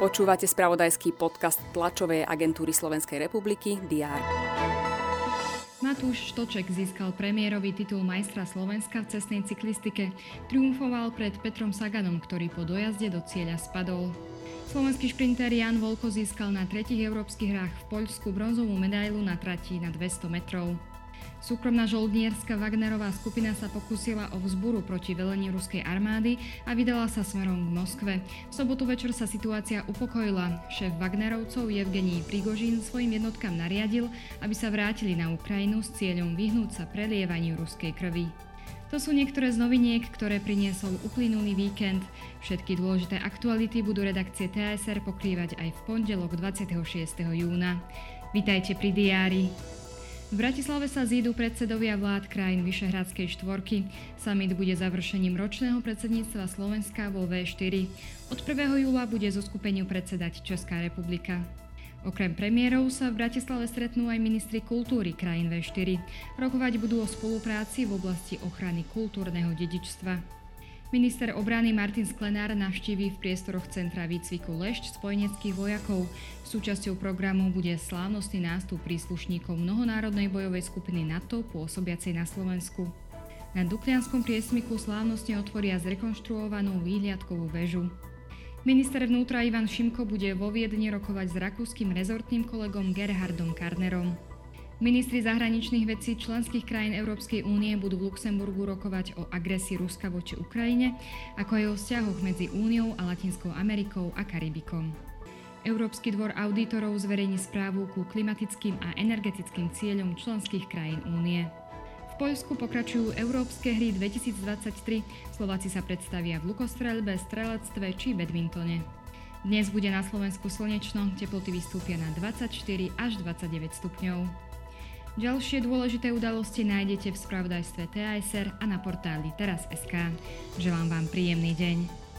Počúvate spravodajský podcast tlačovej agentúry Slovenskej republiky DR. Matúš Štoček získal premiérový titul majstra Slovenska v cestnej cyklistike. Triumfoval pred Petrom Saganom, ktorý po dojazde do cieľa spadol. Slovenský šprinter Jan Volko získal na tretich európskych hrách v Poľsku bronzovú medailu na trati na 200 metrov. Súkromná žoldnierska Wagnerová skupina sa pokúsila o vzburu proti velení ruskej armády a vydala sa smerom k Moskve. V sobotu večer sa situácia upokojila. Šéf Wagnerovcov Evgení Prigožín svojim jednotkám nariadil, aby sa vrátili na Ukrajinu s cieľom vyhnúť sa prelievaniu ruskej krvi. To sú niektoré z noviniek, ktoré priniesol uplynulý víkend. Všetky dôležité aktuality budú redakcie TSR pokrývať aj v pondelok 26. júna. Vítajte pri diári. V Bratislave sa zídu predsedovia vlád krajín Vyšehradskej štvorky. Summit bude završením ročného predsedníctva Slovenska vo V4. Od 1. júla bude zo skupeniu predsedať Česká republika. Okrem premiérov sa v Bratislave stretnú aj ministri kultúry krajín V4. Rokovať budú o spolupráci v oblasti ochrany kultúrneho dedičstva. Minister obrany Martin Sklenár navštíví v priestoroch Centra výcviku Lešť spojeneckých vojakov. Súčasťou programu bude slávnostný nástup príslušníkov mnohonárodnej bojovej skupiny NATO pôsobiacej na Slovensku. Na Duklianskom priesmiku slávnostne otvoria zrekonštruovanú výhliadkovú väžu. Minister vnútra Ivan Šimko bude vo Viedni rokovať s rakúskym rezortným kolegom Gerhardom Karnerom. Ministri zahraničných vecí členských krajín Európskej únie budú v Luxemburgu rokovať o agresii Ruska voči Ukrajine, ako aj o vzťahoch medzi Úniou a Latinskou Amerikou a Karibikom. Európsky dvor auditorov zverejní správu ku klimatickým a energetickým cieľom členských krajín únie. V Poľsku pokračujú Európske hry 2023. Slováci sa predstavia v lukostrelbe, strelectve či badmintone. Dnes bude na Slovensku slnečno, teploty vystúpia na 24 až 29 stupňov. Ďalšie dôležité udalosti nájdete v spravodajstve TASR a na portáli teraz.sk. Želám vám príjemný deň.